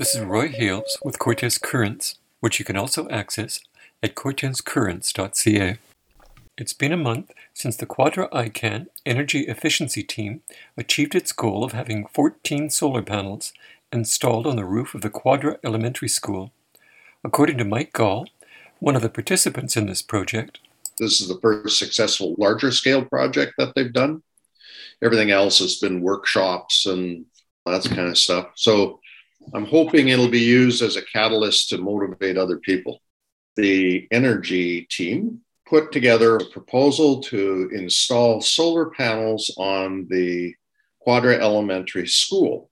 This is Roy Hales with Cortes Currents, which you can also access at cortescurrents.ca. It's been a month since the Quadra ICAN Energy Efficiency Team achieved its goal of having 14 solar panels installed on the roof of the Quadra Elementary School. According to Mike Gall, one of the participants in this project, this is the first successful larger scale project that they've done. Everything else has been workshops and that kind of stuff. So I'm hoping it'll be used as a catalyst to motivate other people. The energy team put together a proposal to install solar panels on the Quadra Elementary School.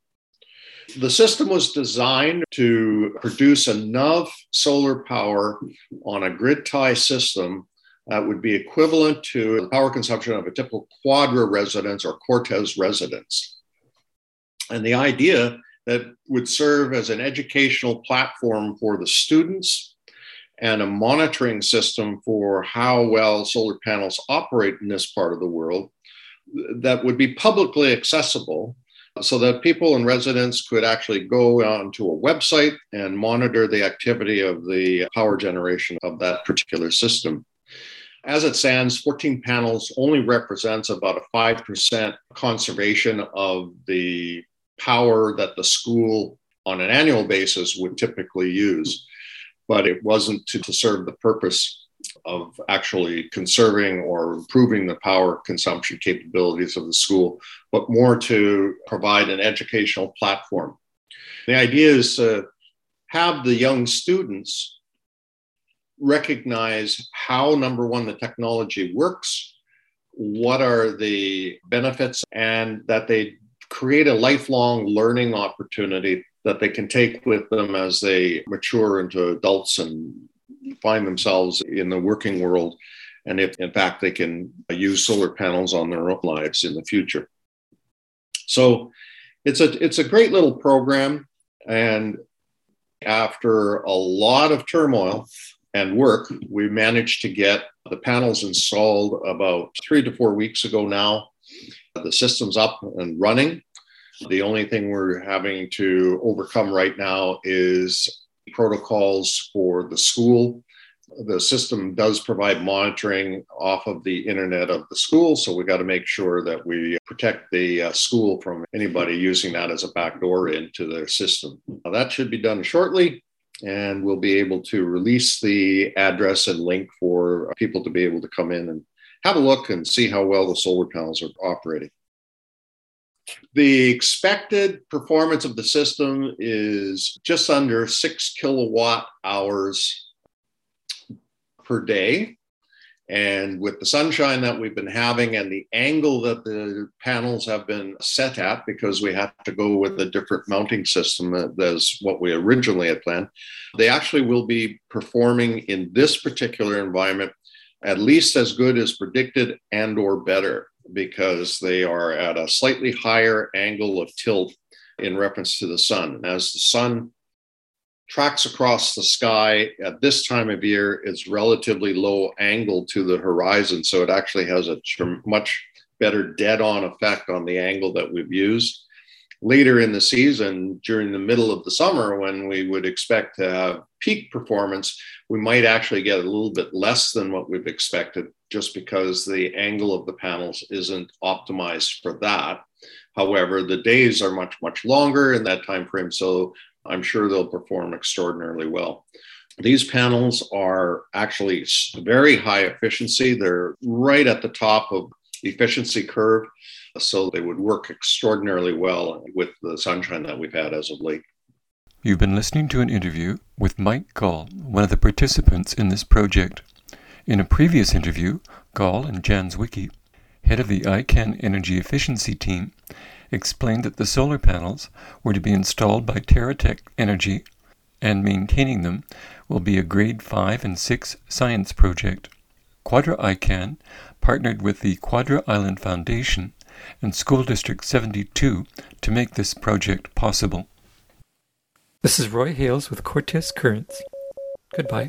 The system was designed to produce enough solar power on a grid tie system that would be equivalent to the power consumption of a typical Quadra residence or Cortes residence. And the idea that would serve as an educational platform for the students and a monitoring system for how well solar panels operate in this part of the world that would be publicly accessible so that people and residents could actually go onto a website and monitor the activity of the power generation of that particular system. As it stands, 14 panels only represents about a 5% conservation of the power that the school on an annual basis would typically use. But it wasn't to, to serve the purpose of actually conserving or improving the power consumption capabilities of the school, but more to provide an educational platform. The idea is to have the young students recognize how, number one, the technology works, what are the benefits, and that they create a lifelong learning opportunity that they can take with them as they mature into adults and find themselves in the working world. And if, in fact, they can use solar panels on their own lives in the future. So it's a, it's a great little program. And after a lot of turmoil and work, we managed to get the panels installed about three to four weeks ago now. The system's up and running. The only thing we're having to overcome right now is protocols for the school. The system does provide monitoring off of the internet of the school, so we got to make sure that we protect the uh, school from anybody using that as a backdoor into their system. Now, that should be done shortly, and we'll be able to release the address and link for people to be able to come in and have a look and see how well the solar panels are operating. The expected performance of the system is just under six kilowatt hours per day. And with the sunshine that we've been having and the angle that the panels have been set at, because we have to go with a different mounting system as what we originally had planned, they actually will be performing in this particular environment at least as good as predicted and or better because they are at a slightly higher angle of tilt in reference to the sun. And as the sun tracks across the sky at this time of year, it's relatively low angle to the horizon. So it actually has a much better dead on effect on the angle that we've used. Later in the season, during the middle of the summer, when we would expect to have peak performance, we might actually get a little bit less than what we've expected just because the angle of the panels isn't optimized for that. However, the days are much, much longer in that time frame, so I'm sure they'll perform extraordinarily well. These panels are actually very high efficiency. They're right at the top of efficiency curve, uh, so they would work extraordinarily well with the sunshine that we've had as of late. You've been listening to an interview with Mike Gall, one of the participants in this project. In a previous interview, Gall and Jan Zwicky, head of the ICAN Energy Efficiency Team, explained that the solar panels were to be installed by TerraTech Energy and maintaining them will be a grade 5 and 6 science project. Quadra ICAN partnered with the Quadra Island Foundation and School District 72 to make this project possible. This is Roy Hales with Cortes Currents. Goodbye.